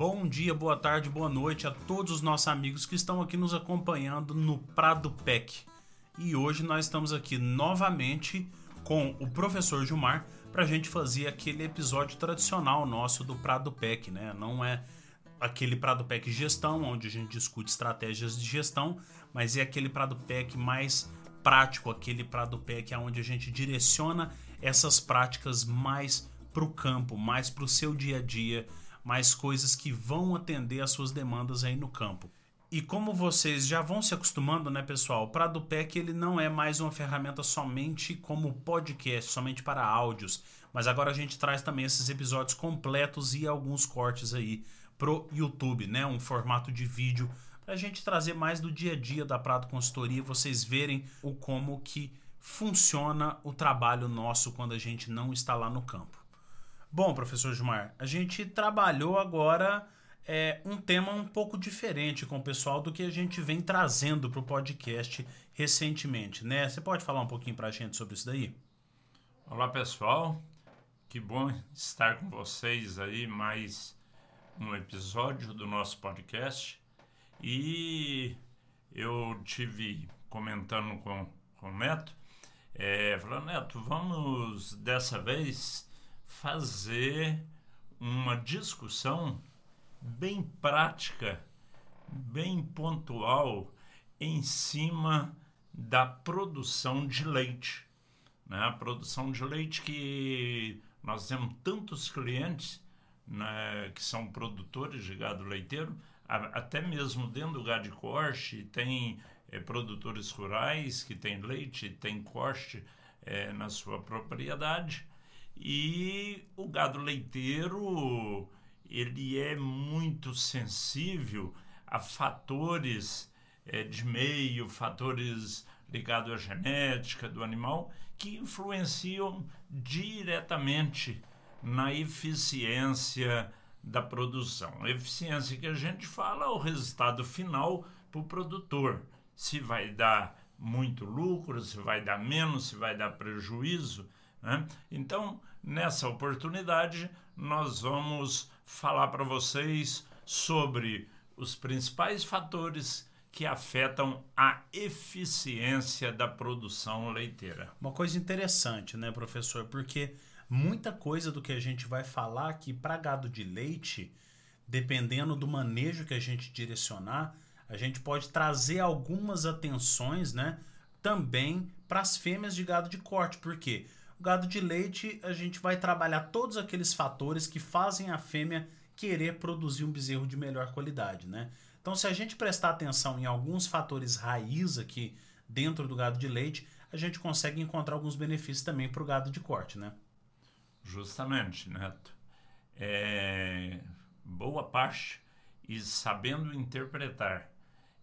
Bom dia, boa tarde, boa noite a todos os nossos amigos que estão aqui nos acompanhando no Prado PEC. E hoje nós estamos aqui novamente com o professor Gilmar para a gente fazer aquele episódio tradicional nosso do Prado PEC, né? Não é aquele Prado PEC gestão, onde a gente discute estratégias de gestão, mas é aquele Prado PEC mais prático, aquele Prado PEC onde a gente direciona essas práticas mais para o campo, mais para o seu dia a dia, mais coisas que vão atender às suas demandas aí no campo. E como vocês já vão se acostumando, né, pessoal? O Prado PEC ele não é mais uma ferramenta somente como podcast, somente para áudios, mas agora a gente traz também esses episódios completos e alguns cortes aí pro YouTube, né? Um formato de vídeo para a gente trazer mais do dia a dia da Prado Consultoria, vocês verem o como que funciona o trabalho nosso quando a gente não está lá no campo. Bom, professor Gilmar, a gente trabalhou agora é, um tema um pouco diferente com o pessoal do que a gente vem trazendo para o podcast recentemente, né? Você pode falar um pouquinho para a gente sobre isso daí? Olá, pessoal. Que bom estar com vocês aí mais um episódio do nosso podcast. E eu tive comentando com, com o Neto, é, falando, Neto, vamos dessa vez fazer uma discussão bem prática, bem pontual em cima da produção de leite. Né? A produção de leite que nós temos tantos clientes né, que são produtores de gado leiteiro, até mesmo dentro do gado de corte, tem é, produtores rurais que têm leite, tem corte é, na sua propriedade e o gado leiteiro ele é muito sensível a fatores é, de meio, fatores ligados à genética do animal que influenciam diretamente na eficiência da produção. Eficiência que a gente fala é o resultado final para o produtor. Se vai dar muito lucro, se vai dar menos, se vai dar prejuízo. Né? Então, nessa oportunidade, nós vamos falar para vocês sobre os principais fatores que afetam a eficiência da produção leiteira. Uma coisa interessante, né, professor? Porque muita coisa do que a gente vai falar aqui para gado de leite, dependendo do manejo que a gente direcionar, a gente pode trazer algumas atenções, né, também para as fêmeas de gado de corte, porque o gado de leite, a gente vai trabalhar todos aqueles fatores que fazem a fêmea querer produzir um bezerro de melhor qualidade, né? Então, se a gente prestar atenção em alguns fatores raiz aqui dentro do gado de leite, a gente consegue encontrar alguns benefícios também para o gado de corte, né? Justamente, Neto. É, boa parte e sabendo interpretar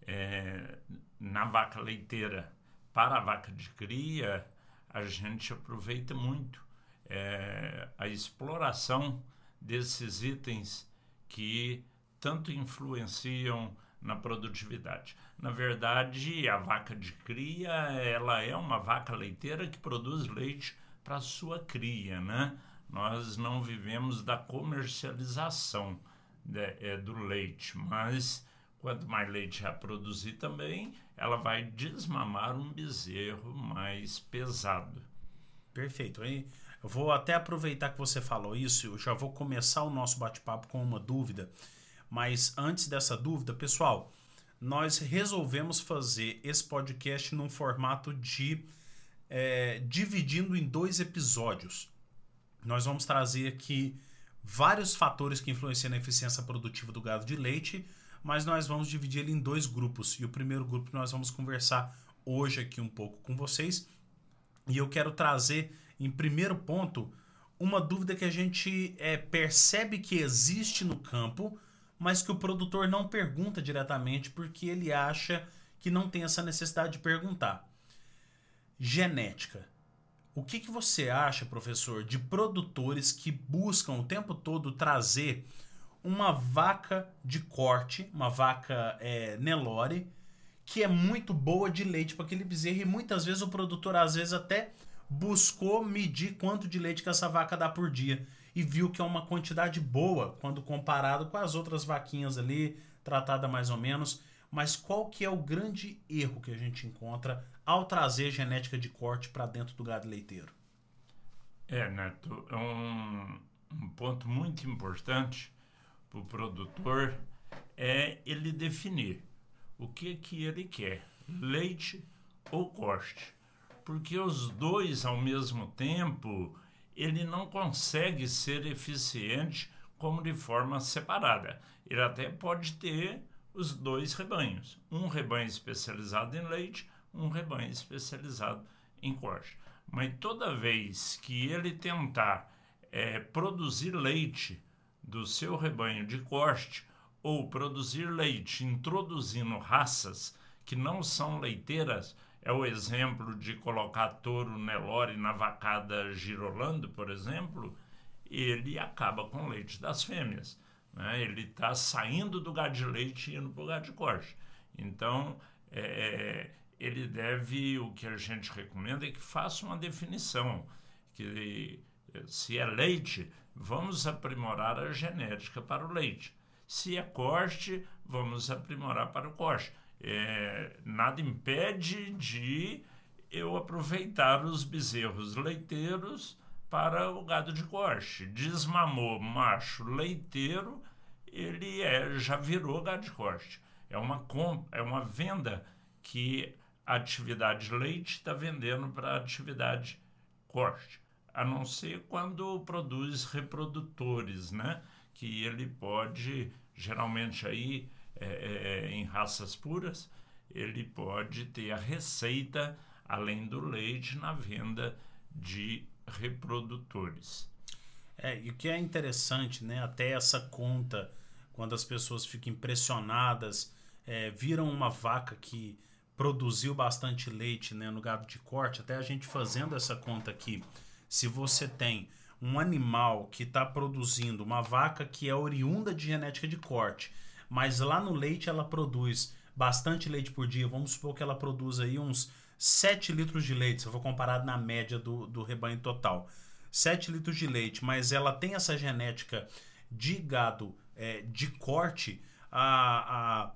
é, na vaca leiteira para a vaca de cria, a gente aproveita muito é, a exploração desses itens que tanto influenciam na produtividade. Na verdade, a vaca de cria, ela é uma vaca leiteira que produz leite para sua cria, né? Nós não vivemos da comercialização de, é, do leite, mas quanto mais leite ela produzir também, ela vai desmamar um bezerro mais pesado. Perfeito. Eu vou até aproveitar que você falou isso, eu já vou começar o nosso bate-papo com uma dúvida. Mas antes dessa dúvida, pessoal, nós resolvemos fazer esse podcast num formato de é, dividindo em dois episódios. Nós vamos trazer aqui vários fatores que influenciam na eficiência produtiva do gado de leite mas nós vamos dividir ele em dois grupos. E o primeiro grupo nós vamos conversar hoje aqui um pouco com vocês. E eu quero trazer, em primeiro ponto, uma dúvida que a gente é, percebe que existe no campo, mas que o produtor não pergunta diretamente porque ele acha que não tem essa necessidade de perguntar. Genética. O que, que você acha, professor, de produtores que buscam o tempo todo trazer uma vaca de corte, uma vaca é, Nelore, que é muito boa de leite para aquele bezerro e muitas vezes o produtor às vezes até buscou medir quanto de leite que essa vaca dá por dia e viu que é uma quantidade boa quando comparado com as outras vaquinhas ali, tratada mais ou menos. Mas qual que é o grande erro que a gente encontra ao trazer genética de corte para dentro do gado leiteiro? É, Neto, é um, um ponto muito importante para o produtor é ele definir o que que ele quer, leite ou corte. Porque os dois ao mesmo tempo, ele não consegue ser eficiente como de forma separada. Ele até pode ter os dois rebanhos, um rebanho especializado em leite, um rebanho especializado em corte. Mas toda vez que ele tentar é, produzir leite do seu rebanho de corte ou produzir leite introduzindo raças que não são leiteiras, é o exemplo de colocar touro Nelore na vacada girolando, por exemplo, ele acaba com o leite das fêmeas. Né? Ele está saindo do gado de leite e indo para o gado de corte. Então, é, ele deve, o que a gente recomenda é que faça uma definição, que se é leite, vamos aprimorar a genética para o leite. Se é corte, vamos aprimorar para o corte. É, nada impede de eu aproveitar os bezerros leiteiros para o gado de corte. Desmamou macho leiteiro, ele é, já virou gado de corte. É uma, é uma venda que a atividade leite está vendendo para a atividade corte, a não ser quando produz reprodutores, né? Que ele pode, geralmente aí é, é, é, em raças puras, ele pode ter a receita, além do leite, na venda de reprodutores. É, e o que é interessante, né? Até essa conta, quando as pessoas ficam impressionadas, é, viram uma vaca que produziu bastante leite né, no gado de corte, até a gente fazendo essa conta aqui, se você tem um animal que está produzindo uma vaca que é oriunda de genética de corte, mas lá no leite ela produz bastante leite por dia, vamos supor que ela produz aí uns 7 litros de leite, se eu for comparado na média do, do rebanho total. 7 litros de leite, mas ela tem essa genética de gado é, de corte, a, a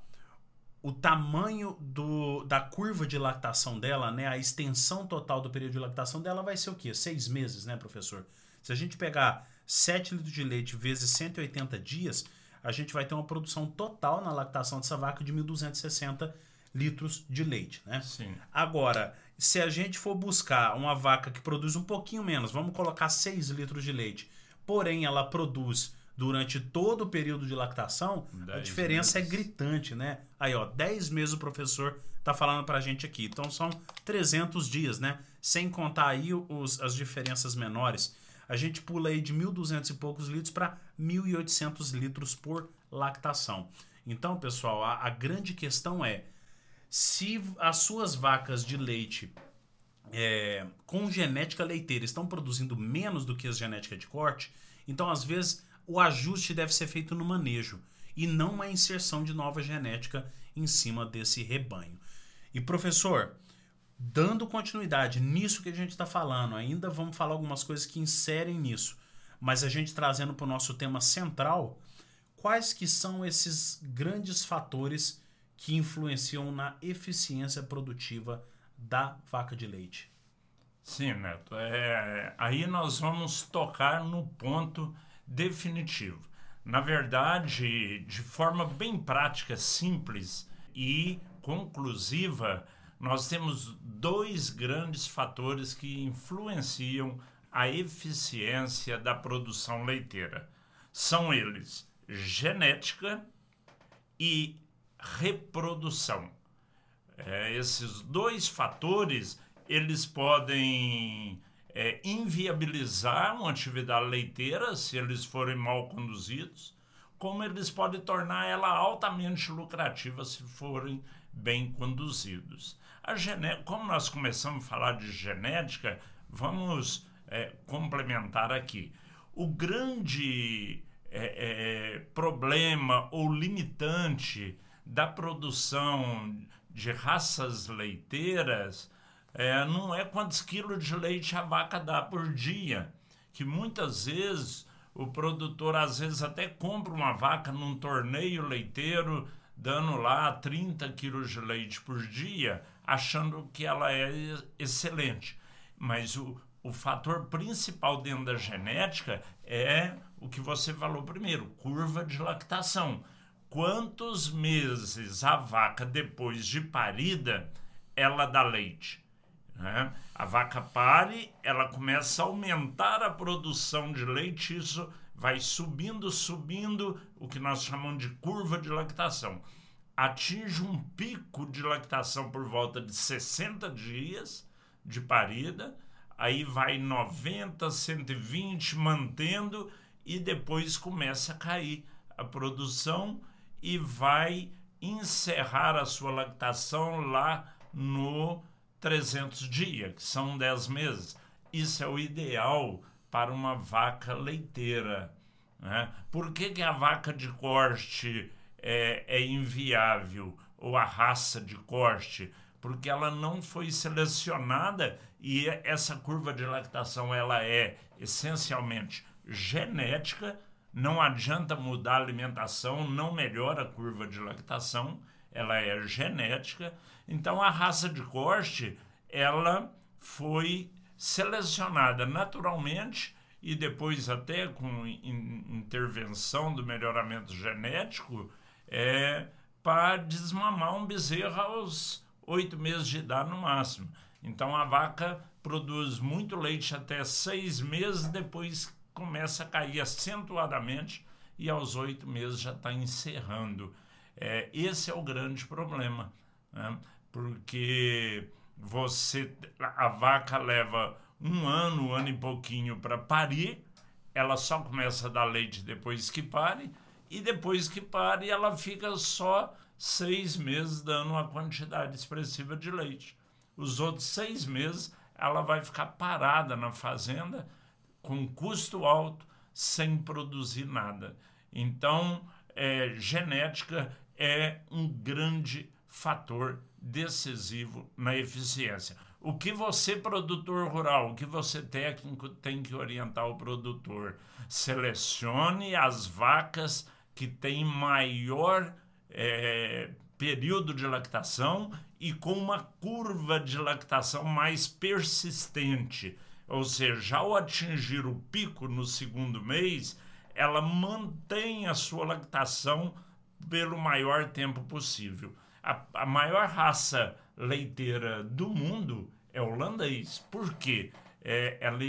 o tamanho do, da curva de lactação dela, né, a extensão total do período de lactação dela vai ser o quê? Seis meses, né, professor? Se a gente pegar 7 litros de leite vezes 180 dias, a gente vai ter uma produção total na lactação dessa vaca de 1.260 litros de leite, né? Sim. Agora, se a gente for buscar uma vaca que produz um pouquinho menos, vamos colocar 6 litros de leite, porém ela produz durante todo o período de lactação, a diferença é meses. é gritante, né? Aí, ó, 10 meses o professor tá falando pra gente aqui. Então são 300 dias, né? Sem contar aí os, as diferenças menores. A gente pula aí de 1.200 e poucos litros para 1.800 litros por lactação. Então, pessoal, a, a grande questão é se as suas vacas de leite é, com genética leiteira estão produzindo menos do que as genéticas de corte, então às vezes o ajuste deve ser feito no manejo e não uma inserção de nova genética em cima desse rebanho. E professor, dando continuidade nisso que a gente está falando, ainda vamos falar algumas coisas que inserem nisso, mas a gente trazendo para o nosso tema central, quais que são esses grandes fatores que influenciam na eficiência produtiva da vaca de leite? Sim, Neto. É, aí nós vamos tocar no ponto definitivo. Na verdade, de forma bem prática, simples e conclusiva, nós temos dois grandes fatores que influenciam a eficiência da produção leiteira. São eles genética e reprodução. É, esses dois fatores eles podem é, inviabilizar uma atividade leiteira se eles forem mal conduzidos, como eles podem tornar ela altamente lucrativa se forem bem conduzidos. A gené como nós começamos a falar de genética, vamos é, complementar aqui. O grande é, é, problema ou limitante da produção de raças leiteiras é, não é quantos quilos de leite a vaca dá por dia, que muitas vezes o produtor às vezes até compra uma vaca num torneio leiteiro, dando lá 30 quilos de leite por dia, achando que ela é excelente. Mas o, o fator principal dentro da genética é o que você falou primeiro, curva de lactação. Quantos meses a vaca, depois de parida, ela dá leite? Né? A vaca pare, ela começa a aumentar a produção de leite, isso vai subindo, subindo, o que nós chamamos de curva de lactação. Atinge um pico de lactação por volta de 60 dias de parida, aí vai 90, 120, mantendo e depois começa a cair a produção e vai encerrar a sua lactação lá no 300 dias, que são 10 meses. Isso é o ideal para uma vaca leiteira. Né? Por que, que a vaca de corte é, é inviável, ou a raça de corte? Porque ela não foi selecionada e essa curva de lactação ela é essencialmente genética, não adianta mudar a alimentação, não melhora a curva de lactação, ela é genética. Então a raça de corte, ela foi selecionada naturalmente e depois até com in, intervenção do melhoramento genético é, para desmamar um bezerro aos oito meses de idade no máximo. Então a vaca produz muito leite até seis meses, depois começa a cair acentuadamente e aos oito meses já está encerrando. É, esse é o grande problema, né? porque você a vaca leva um ano, um ano e pouquinho para parir, ela só começa a dar leite depois que pare, e depois que pare ela fica só seis meses dando uma quantidade expressiva de leite. Os outros seis meses ela vai ficar parada na fazenda com custo alto, sem produzir nada. Então, é, genética é um grande fator decisivo na eficiência. O que você, produtor rural, o que você técnico tem que orientar o produtor? Selecione as vacas que têm maior é, período de lactação e com uma curva de lactação mais persistente. Ou seja, ao atingir o pico no segundo mês, ela mantém a sua lactação pelo maior tempo possível. A, a maior raça leiteira do mundo é holandês. Por quê? É, ela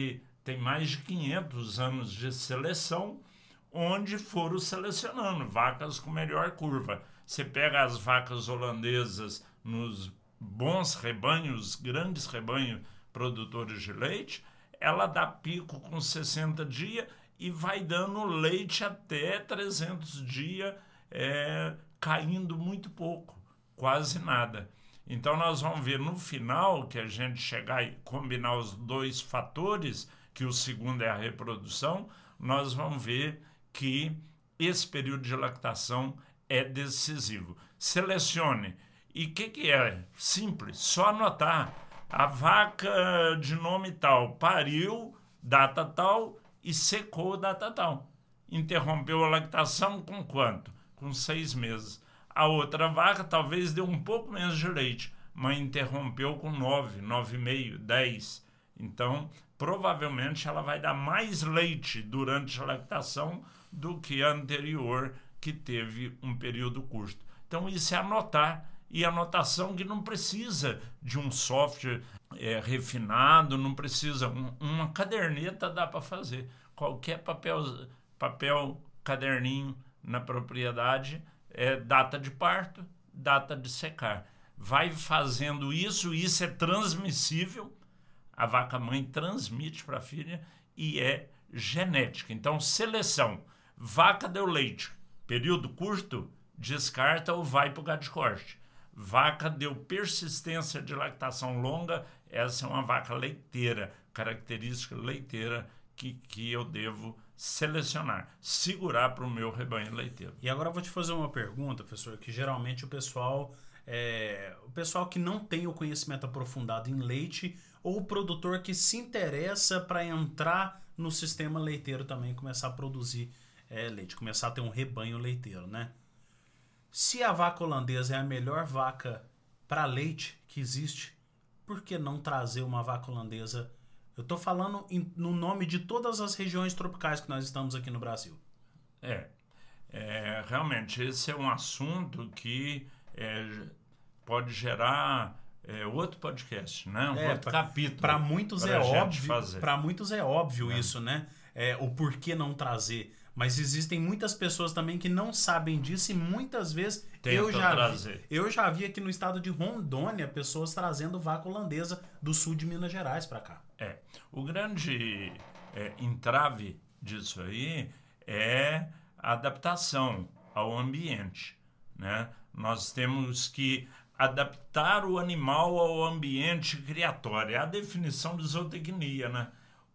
tem mais de 500 anos de seleção, onde foram selecionando vacas com melhor curva. Você pega as vacas holandesas nos bons rebanhos, grandes rebanhos produtores de leite, ela dá pico com 60 dias e vai dando leite até 300 dias, é, caindo muito pouco, quase nada. Então nós vamos ver no final que a gente chegar e combinar os dois fatores, que o segundo é a reprodução, nós vamos ver que esse período de lactação é decisivo. Selecione. E o que, que é? Simples, só anotar a vaca de nome tal pariu, data tal, e secou, data tal. Interrompeu a lactação com quanto? Com seis meses. A outra vaca talvez deu um pouco menos de leite, mas interrompeu com nove, nove e meio, dez. Então, provavelmente ela vai dar mais leite durante a lactação do que a anterior, que teve um período curto. Então, isso é anotar e anotação que não precisa de um software é, refinado, não precisa. Um, uma caderneta dá para fazer. Qualquer papel, papel, caderninho na propriedade, é data de parto, data de secar. Vai fazendo isso, isso é transmissível. A vaca mãe transmite para a filha e é genética. Então, seleção. Vaca deu leite, período curto, descarta ou vai para o gado de corte Vaca deu persistência de lactação longa, essa é uma vaca leiteira, característica leiteira que, que eu devo selecionar, segurar para o meu rebanho leiteiro. E agora eu vou te fazer uma pergunta, professor, que geralmente o pessoal, é, o pessoal que não tem o conhecimento aprofundado em leite ou o produtor que se interessa para entrar no sistema leiteiro também começar a produzir é, leite, começar a ter um rebanho leiteiro, né? Se a vaca holandesa é a melhor vaca para leite que existe, por que não trazer uma vaca holandesa? Eu estou falando em, no nome de todas as regiões tropicais que nós estamos aqui no Brasil. É, é realmente esse é um assunto que é, pode gerar é, outro podcast, né? Um É, outro pra- capítulo. Para muitos é gente óbvio, fazer. para muitos é óbvio É. isso, né? É, o porquê não trazer. Mas existem muitas pessoas também que não sabem disso e muitas vezes eu Tentam já vi, eu já vi aqui no estado de Rondônia pessoas trazendo vaca holandesa do sul de Minas Gerais para cá. É, o grande é, entrave disso aí é a adaptação ao ambiente, né? Nós temos que adaptar o animal ao ambiente criatório. É a definição de zootecnia, né?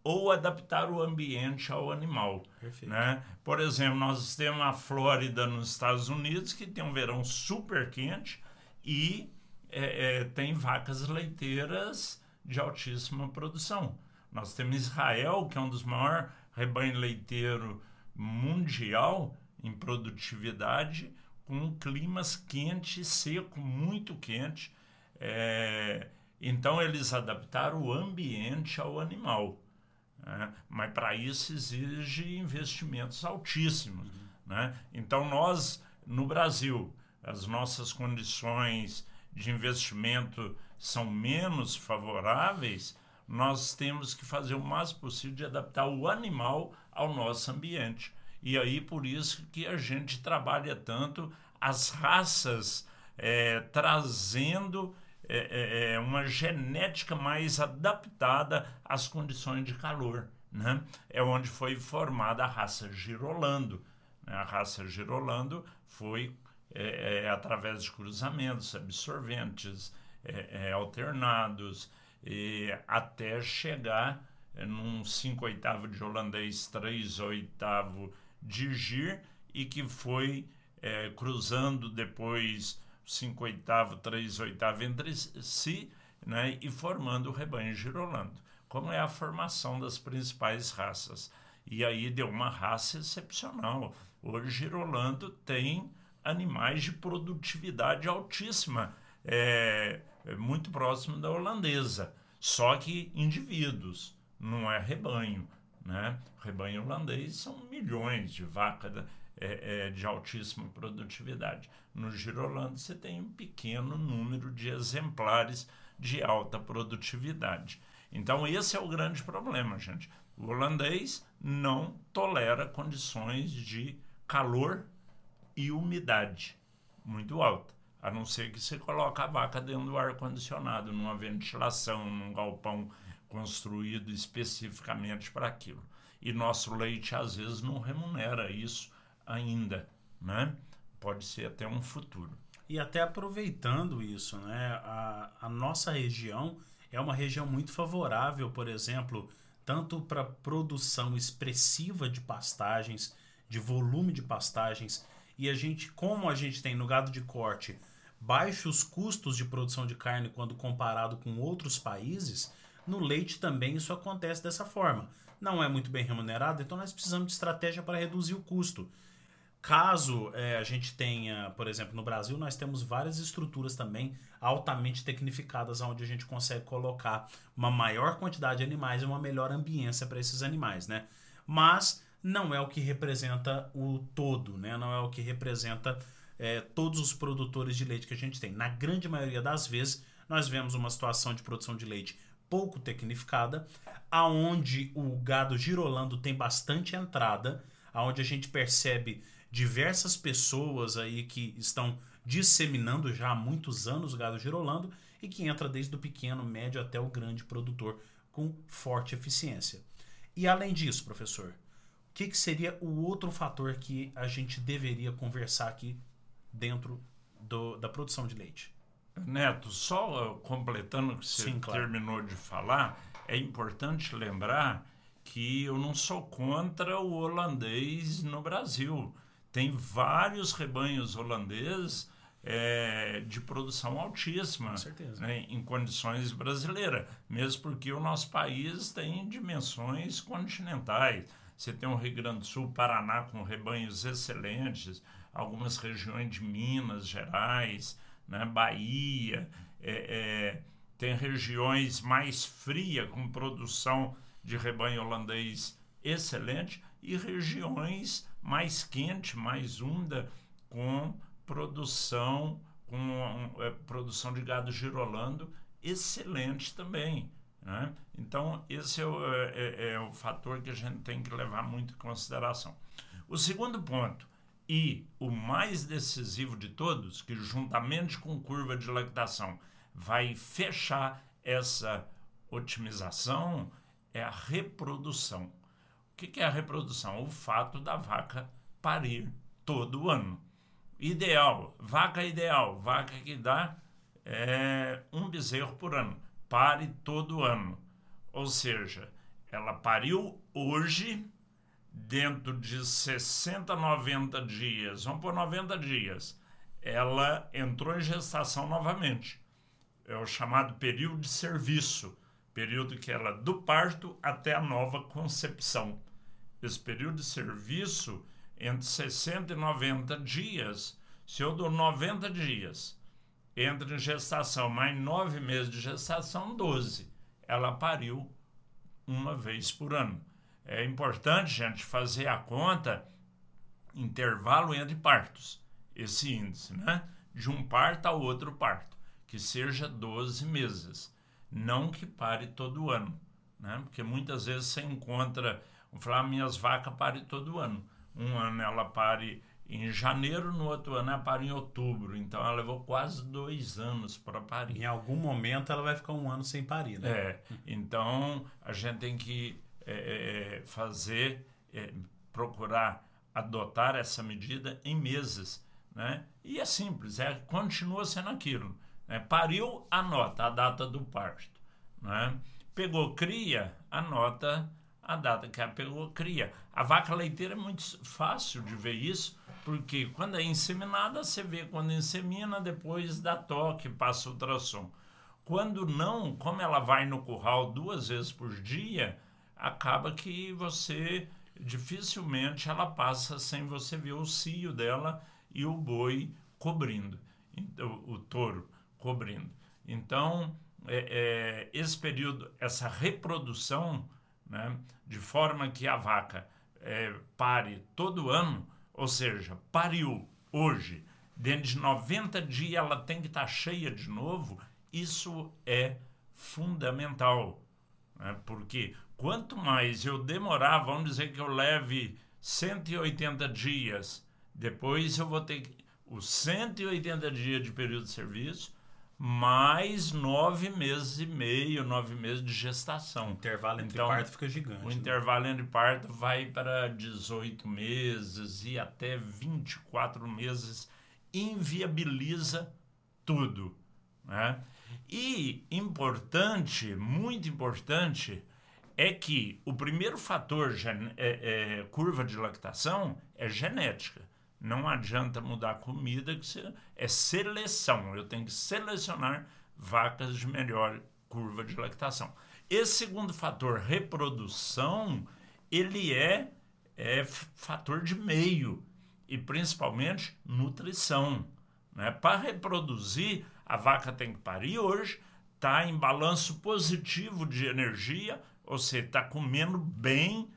Ou adaptar o ambiente ao animal. Perfeito. Né? Por exemplo, nós temos a Flórida nos Estados Unidos, que tem um verão super quente e é, é, tem vacas leiteiras de altíssima produção. Nós temos Israel, que é um dos maiores rebanhos leiteiros mundial em produtividade, com climas quente, seco, muito quente. É, então, eles adaptaram o ambiente ao animal né? mas para isso exige investimentos altíssimos. Né? Então, nós, no Brasil, as nossas condições de investimento são menos favoráveis, nós temos que fazer o máximo possível de adaptar o animal ao nosso ambiente. E aí, por isso que a gente trabalha tanto as raças eh, trazendo é, é, é uma genética mais adaptada às condições de calor. Né? É onde foi formada a raça Girolando. né? A raça Girolando foi é, é, através de cruzamentos, absorventes, é, é, alternados, até chegar é, num 5 oitavo de holandês, 3 oitavo de gir, e que foi cruzando depois 5 oitavo, 3 oitavo entre si, né, e formando o rebanho girolando. Como é a formação das principais raças. E aí deu uma raça excepcional. Hoje Girolando tem animais de produtividade altíssima, é, é muito próximo da holandesa, só que indivíduos, não é rebanho. Né? Rebanho holandês são milhões de vacas é, é, de altíssima produtividade. No Girolando você tem um pequeno número de exemplares de alta produtividade. Então esse é o grande problema, gente. O holandês não tolera condições de calor e umidade muito alta, a não ser que você coloque a vaca dentro do ar condicionado, numa ventilação, num galpão construído especificamente para aquilo. E nosso leite às vezes não remunera isso ainda, né? Pode ser até um futuro. E até aproveitando isso, né? A, a nossa região é uma região muito favorável, por exemplo, tanto para produção expressiva de pastagens, de volume de pastagens, e a gente, como a gente tem no gado de corte baixos custos de produção de carne quando comparado com outros países, no leite também isso acontece dessa forma. Não é muito bem remunerado, então nós precisamos de estratégia para reduzir o custo. Caso é, a gente tenha, por exemplo, no Brasil, nós temos várias estruturas também altamente tecnificadas, onde a gente consegue colocar uma maior quantidade de animais e uma melhor ambiência para esses animais, né? Mas não é o que representa o todo, né? Não é o que representa é, todos os produtores de leite que a gente tem. Na grande maioria das vezes, nós vemos uma situação de produção de leite pouco tecnificada, aonde o gado girolando tem bastante entrada, aonde a gente percebe diversas pessoas aí que estão disseminando já há muitos anos o gado girolando e que entra desde o pequeno, médio até o grande produtor com forte eficiência. E além disso, professor, o que, que seria o outro fator que a gente deveria conversar aqui dentro do, da produção de leite? Neto, só uh, completando o que você Sim, claro. terminou de falar, é importante lembrar que eu não sou contra o holandês no Brasil. Tem vários rebanhos holandeses é, de produção altíssima né, em condições brasileiras, mesmo porque o nosso país tem dimensões continentais. Você tem o Rio Grande do Sul, Paraná com rebanhos excelentes, algumas regiões de Minas Gerais, né, Bahia, é, é, tem regiões mais frias com produção de rebanho holandês excelente e regiões mais quente, mais úmida com produção com é, produção de gado girolando excelente também. Né? Então, esse é o, é, é, é o fator que a gente tem que levar muito em consideração. O segundo ponto, e o mais decisivo de todos, que juntamente com curva de lactação vai fechar essa otimização, é a reprodução. O que é a reprodução? O fato da vaca parir todo ano. Ideal, vaca ideal, vaca que dá é, um bezerro por ano, pare todo ano. Ou seja, ela pariu hoje, dentro de 60, 90 dias, vamos por 90 dias, ela entrou em gestação novamente. É o chamado período de serviço, período que ela do parto até a nova concepção. Esse período de serviço entre 60 e 90 dias. Se eu dou 90 dias, entra em gestação, mais nove meses de gestação, 12. Ela pariu uma vez por ano. É importante, gente, fazer a conta intervalo entre partos, esse índice, né? De um parto ao outro parto, que seja 12 meses, não que pare todo ano, né? Porque muitas vezes você encontra, falar, minhas vacas parem todo ano um ano ela pare em janeiro, no outro ano ela pare em outubro. Então ela levou quase dois anos para parir. Em algum momento ela vai ficar um ano sem parir, né? É. Então a gente tem que é, é, é, fazer, é, procurar adotar essa medida em meses. Né? E é simples, é, continua sendo aquilo. Né? Pariu, anota a data do parto. Né? Pegou cria, anota a data que ela pegou cria. A vaca leiteira é muito fácil de ver isso, porque quando é inseminada, você vê quando insemina, depois dá toque, passa ultrassom. Quando não, como ela vai no curral duas vezes por dia, acaba que você dificilmente ela passa sem você ver o cio dela e o boi cobrindo, o touro cobrindo. Então, é, é, esse período, essa reprodução né, de forma que a vaca é, pare todo ano, ou seja, pariu hoje, dentro de 90 dias ela tem que estar tá cheia de novo, isso é fundamental. Né, porque quanto mais eu demorar, vamos dizer que eu leve 180 dias, depois eu vou ter os 180 dias de período de serviço, mais nove meses e meio, nove meses de gestação. O intervalo entre então, parto fica gigante. O né? intervalo entre parto vai para 18 meses e até 24 meses, inviabiliza tudo. Né? E importante, muito importante, é que o primeiro fator é, é, curva de lactação é genética. Não adianta mudar a comida, que é seleção. Eu tenho que selecionar vacas de melhor curva de lactação. Esse segundo fator, reprodução, ele é, é fator de meio e principalmente nutrição. Né? Para reproduzir, a vaca tem que parir hoje, está em balanço positivo de energia, ou seja, está comendo bem,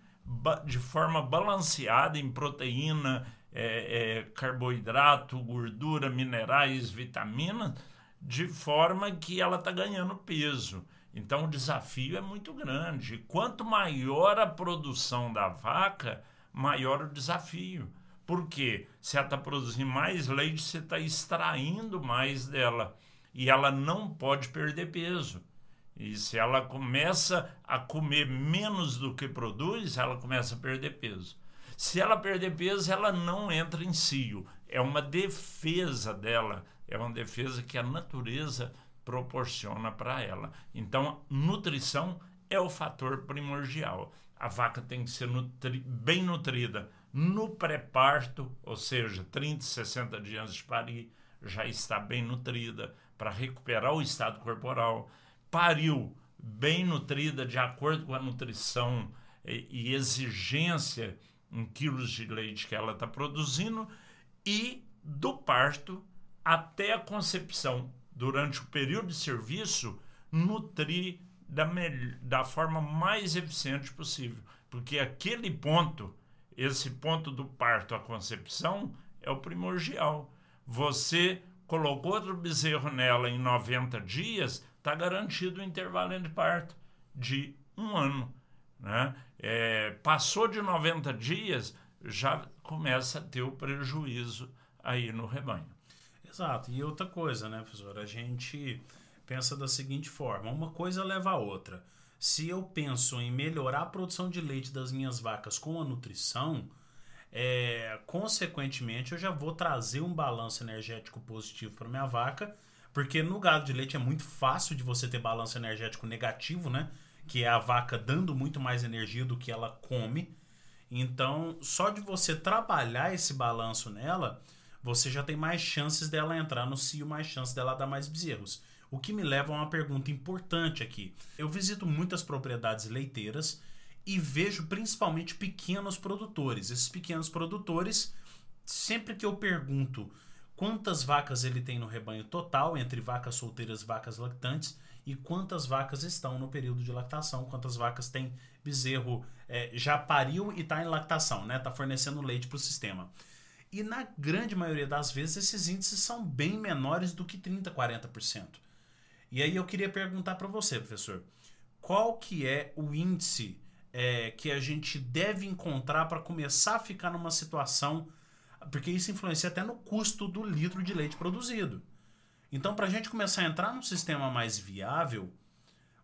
de forma balanceada em proteína, é, é, carboidrato, gordura, minerais, vitaminas, de forma que ela está ganhando peso. Então o desafio é muito grande. Quanto maior a produção da vaca, maior o desafio. Porque se ela está produzindo mais leite, você está extraindo mais dela. E ela não pode perder peso. E se ela começa a comer menos do que produz, ela começa a perder peso. Se ela perder peso, ela não entra em cio. É uma defesa dela, é uma defesa que a natureza proporciona para ela. Então, nutrição é o fator primordial. A vaca tem que ser nutri bem nutrida no pré-parto, ou seja, 30, 60 dias de parir, já está bem nutrida para recuperar o estado corporal, pariu bem nutrida de acordo com a nutrição e, e exigência em quilos de leite que ela está produzindo e do parto até a concepção, durante o período de serviço, nutrir da, da forma mais eficiente possível. Porque aquele ponto, esse ponto do parto à concepção, é o primordial. Você colocou outro bezerro nela em 90 dias, está garantido o intervalo entre parto de um ano. Né? É, passou de 90 dias, já começa a ter o prejuízo aí no rebanho. Exato. E outra coisa, né, professor? A gente pensa da seguinte forma: uma coisa leva a outra. Se eu penso em melhorar a produção de leite das minhas vacas com a nutrição, é, consequentemente eu já vou trazer um balanço energético positivo para minha vaca, porque no gado de leite é muito fácil de você ter balanço energético negativo, né? Que é a vaca dando muito mais energia do que ela come. Então, só de você trabalhar esse balanço nela, você já tem mais chances dela entrar no cio, mais chances dela dar mais bezerros. O que me leva a uma pergunta importante aqui. Eu visito muitas propriedades leiteiras e vejo principalmente pequenos produtores. Esses pequenos produtores, sempre que eu pergunto quantas vacas ele tem no rebanho total, entre vacas solteiras e vacas lactantes, e quantas vacas estão no período de lactação, quantas vacas tem bezerro é, já pariu e está em lactação, né? Está fornecendo leite para o sistema. E na grande maioria das vezes esses índices são bem menores do que 30, 40%. E aí eu queria perguntar para você, professor, qual que é o índice é, que a gente deve encontrar para começar a ficar numa situação, porque isso influencia até no custo do litro de leite produzido. Então, para a gente começar a entrar num sistema mais viável,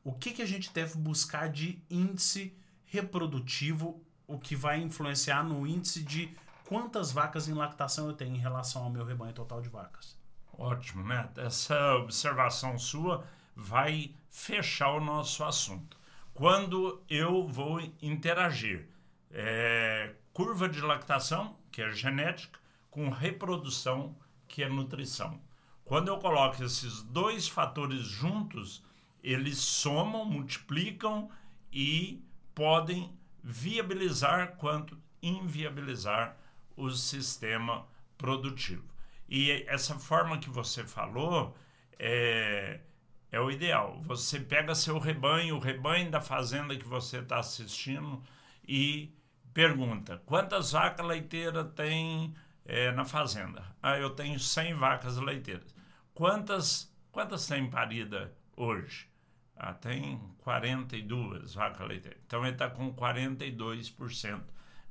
o que, que a gente deve buscar de índice reprodutivo, o que vai influenciar no índice de quantas vacas em lactação eu tenho em relação ao meu rebanho total de vacas. Ótimo, né? Essa observação sua vai fechar o nosso assunto. Quando eu vou interagir é, curva de lactação, que é genética, com reprodução, que é nutrição. Quando eu coloco esses dois fatores juntos, eles somam, multiplicam e podem viabilizar quanto inviabilizar o sistema produtivo. E essa forma que você falou é, é o ideal. Você pega seu rebanho, o rebanho da fazenda que você está assistindo e pergunta: quantas vacas leiteiras tem é, na fazenda? Ah, eu tenho 100 vacas leiteiras. Quantas, quantas tem parida hoje? Ah, tem 42 vacas leiteiras. Então ele está com 42%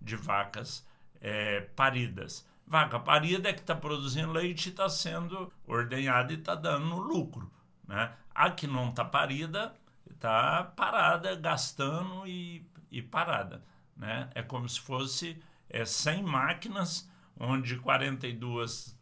de vacas é, paridas. Vaca parida é que está produzindo leite e está sendo ordenhada e está dando lucro. Né? A que não está parida está parada, gastando e, e parada. Né? É como se fosse é, 100 máquinas, onde 42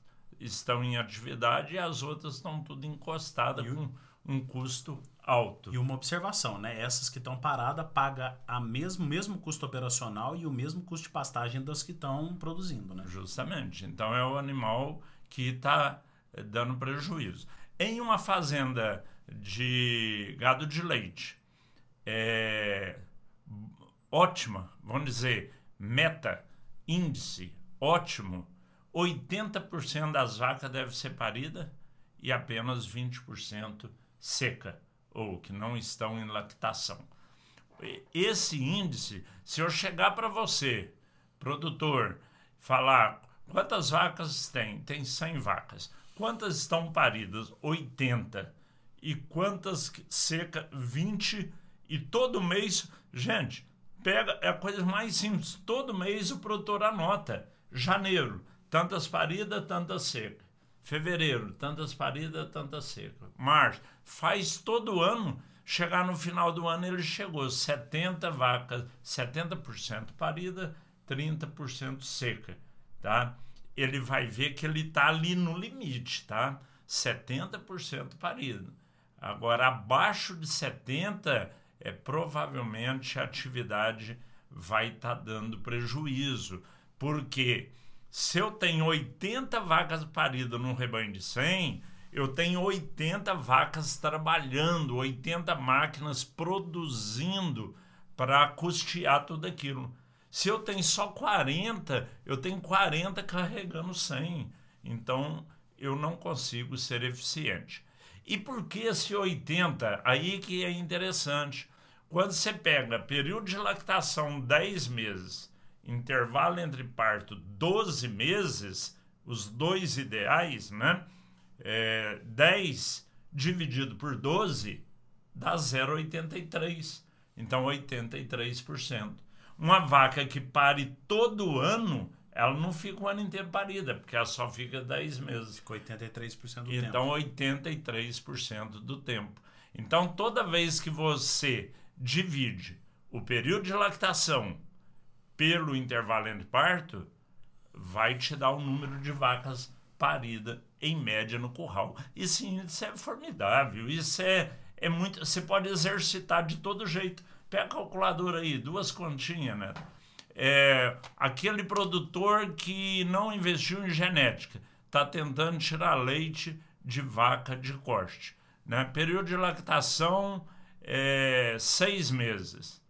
estão em atividade e as outras estão tudo encostadas com um custo alto. E uma observação, né? Essas que estão paradas pagam a mesmo mesmo custo operacional e o mesmo custo de pastagem das que estão produzindo, né? Justamente. Então é o animal que está eh, dando prejuízo. Em uma fazenda de gado de leite, é ótima, vamos dizer, meta, índice ótimo, 80% das vacas deve ser parida e apenas 20% seca ou que não estão em lactação. Esse índice, se eu chegar para você, produtor, falar quantas vacas tem? Tem 100 vacas. Quantas estão paridas? 80. E quantas seca? 20. E todo mês, gente, pega é a coisa mais simples. Todo mês o produtor anota. Janeiro, tantas paridas, tantas seca. Fevereiro, tantas paridas, tantas seca. Março, faz todo ano. Chegar no final do ano, ele chegou 70 vacas, 70% parida, 30% seca, tá? Ele vai ver que ele está ali no limite, tá? 70% parida. Agora, abaixo de 70, é, provavelmente a atividade vai estar tá dando prejuízo, porque Se eu tenho 80 vacas paridas num rebanho de 100, eu tenho 80 vacas trabalhando, 80 máquinas produzindo para custear tudo aquilo. Se eu tenho só 40, eu tenho 40 carregando 100. Então, eu não consigo ser eficiente. E por que esse 80? Aí que é interessante. Quando você pega período de lactação 10 meses, intervalo entre parto 12 meses, os dois ideais, né? É, 10 dividido por 12 dá 0,83. Então, 83%. Uma vaca que pare todo ano, ela não fica o ano inteiro parida, porque ela só fica 10 meses. Fica 83% do então, tempo. Então, 83% do tempo. Então, toda vez que você divide o período de lactação pelo intervalo entre parto, vai te dar o número de vacas paridas em média no curral. Isso, isso é formidável, isso é, é muito. Você pode exercitar de todo jeito. Pega a calculadora aí, duas continhas, né? É, aquele produtor que não investiu em genética está tentando tirar leite de vaca de corte. Né? Período de lactação é, seis meses,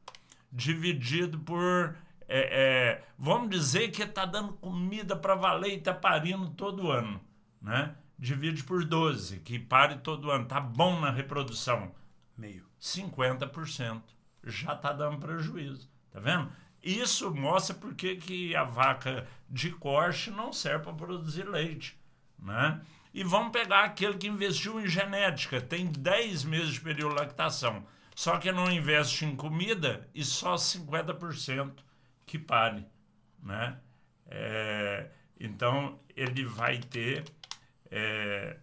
dividido por. É, é, vamos dizer que está dando comida para valer e está parindo todo ano. Né? Divide por 12, que pare todo ano. Está bom na reprodução. Meio. 50% já está dando prejuízo. Tá vendo? Isso mostra porque que a vaca de corte não serve para produzir leite. Né? E vamos pegar aquele que investiu em genética, tem 10 meses de período de lactação, só que não investe em comida e só 50% que pare. Né? É, então, ele vai ter. É,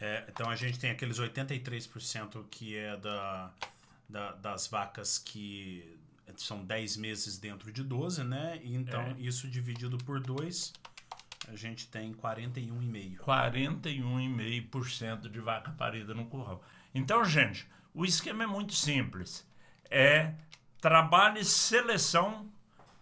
é, então, a gente tem aqueles 83% que é da, da, das vacas que são 10 meses dentro de 12, né? E então, é. isso dividido por 2 a gente tem 41,5%. 41,5% de vaca parida no curral. Então, gente, o esquema é muito simples. É trabalho e seleção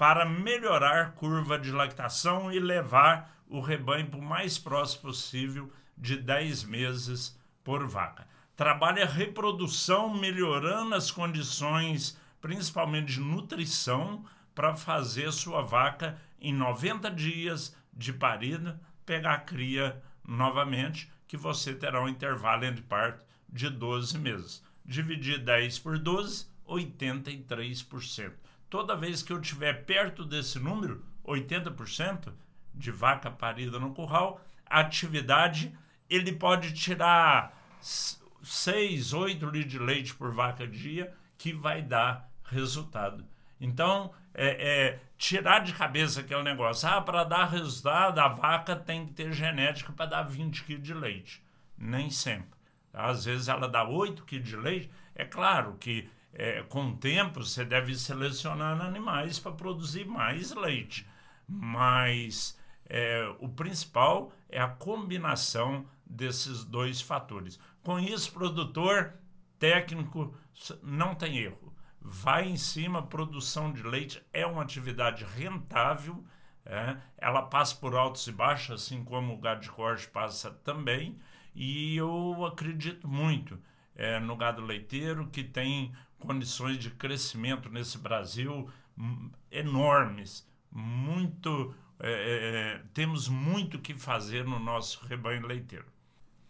para melhorar curva de lactação e levar o rebanho para o mais próximo possível de 10 meses por vaca. Trabalha reprodução, melhorando as condições, principalmente de nutrição, para fazer sua vaca em 90 dias de parida, pegar a cria novamente, que você terá um intervalo entre parto de 12 meses. Dividir 10 por 12, 83%. Toda vez que eu estiver perto desse número, 80% de vaca parida no curral, atividade ele pode tirar 6, 8 litros de leite por vaca dia, que vai dar resultado. Então, é, é, tirar de cabeça aquele negócio. Ah, para dar resultado, a vaca tem que ter genética para dar 20 quilos de leite. Nem sempre. Às vezes ela dá 8 quilos de leite. É claro que é, com o tempo você deve selecionar animais para produzir mais leite. Mas é, o principal é a combinação desses dois fatores. Com isso, produtor técnico não tem erro vai em cima, produção de leite é uma atividade rentável, é, ela passa por altos e baixos, assim como o gado de corte passa também, e eu acredito muito é, no gado leiteiro, que tem condições de crescimento nesse Brasil hum, enormes, muito é, é, é, temos muito que fazer no nosso rebanho leiteiro.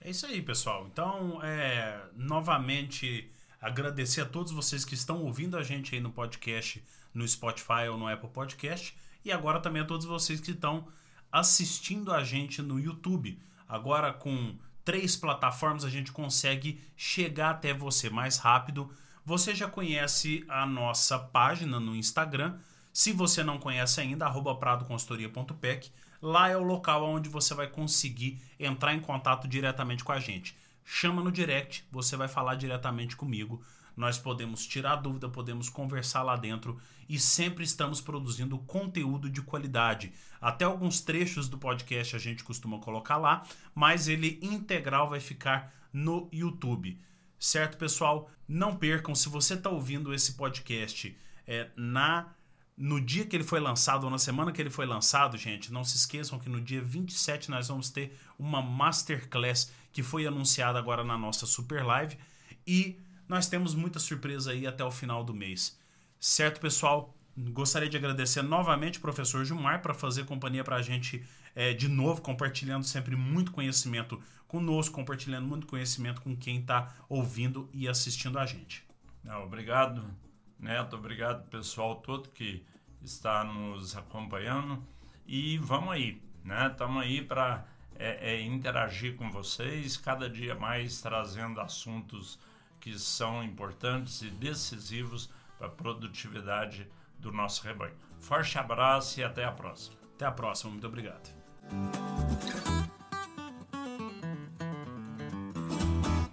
É isso aí, pessoal. Então, é, novamente Agradecer a todos vocês que estão ouvindo a gente aí no podcast, no Spotify ou no Apple Podcast. E agora também a todos vocês que estão assistindo a gente no YouTube. Agora com três plataformas a gente consegue chegar até você mais rápido. Você já conhece a nossa página no Instagram. Se você não conhece ainda, pradoconsultoria.pec. Lá é o local onde você vai conseguir entrar em contato diretamente com a gente chama no direct, você vai falar diretamente comigo. Nós podemos tirar dúvida, podemos conversar lá dentro e sempre estamos produzindo conteúdo de qualidade. Até alguns trechos do podcast a gente costuma colocar lá, mas ele integral vai ficar no YouTube. Certo, pessoal? Não percam, se você está ouvindo esse podcast é, na no dia que ele foi lançado, ou na semana que ele foi lançado, gente, não se esqueçam que no dia 27 nós vamos ter uma masterclass que foi anunciada agora na nossa Super Live e nós temos muita surpresa aí até o final do mês. Certo, pessoal? Gostaria de agradecer novamente o professor Gilmar para fazer companhia para a gente é, de novo, compartilhando sempre muito conhecimento conosco, compartilhando muito conhecimento com quem está ouvindo e assistindo a gente. Obrigado, Neto. Obrigado, pessoal todo que está nos acompanhando. E vamos aí, né? Estamos aí para é, é, interagir com vocês, cada dia mais trazendo assuntos que são importantes e decisivos para a produtividade do nosso rebanho. Forte abraço e até a próxima. Até a próxima, muito obrigado. あっ!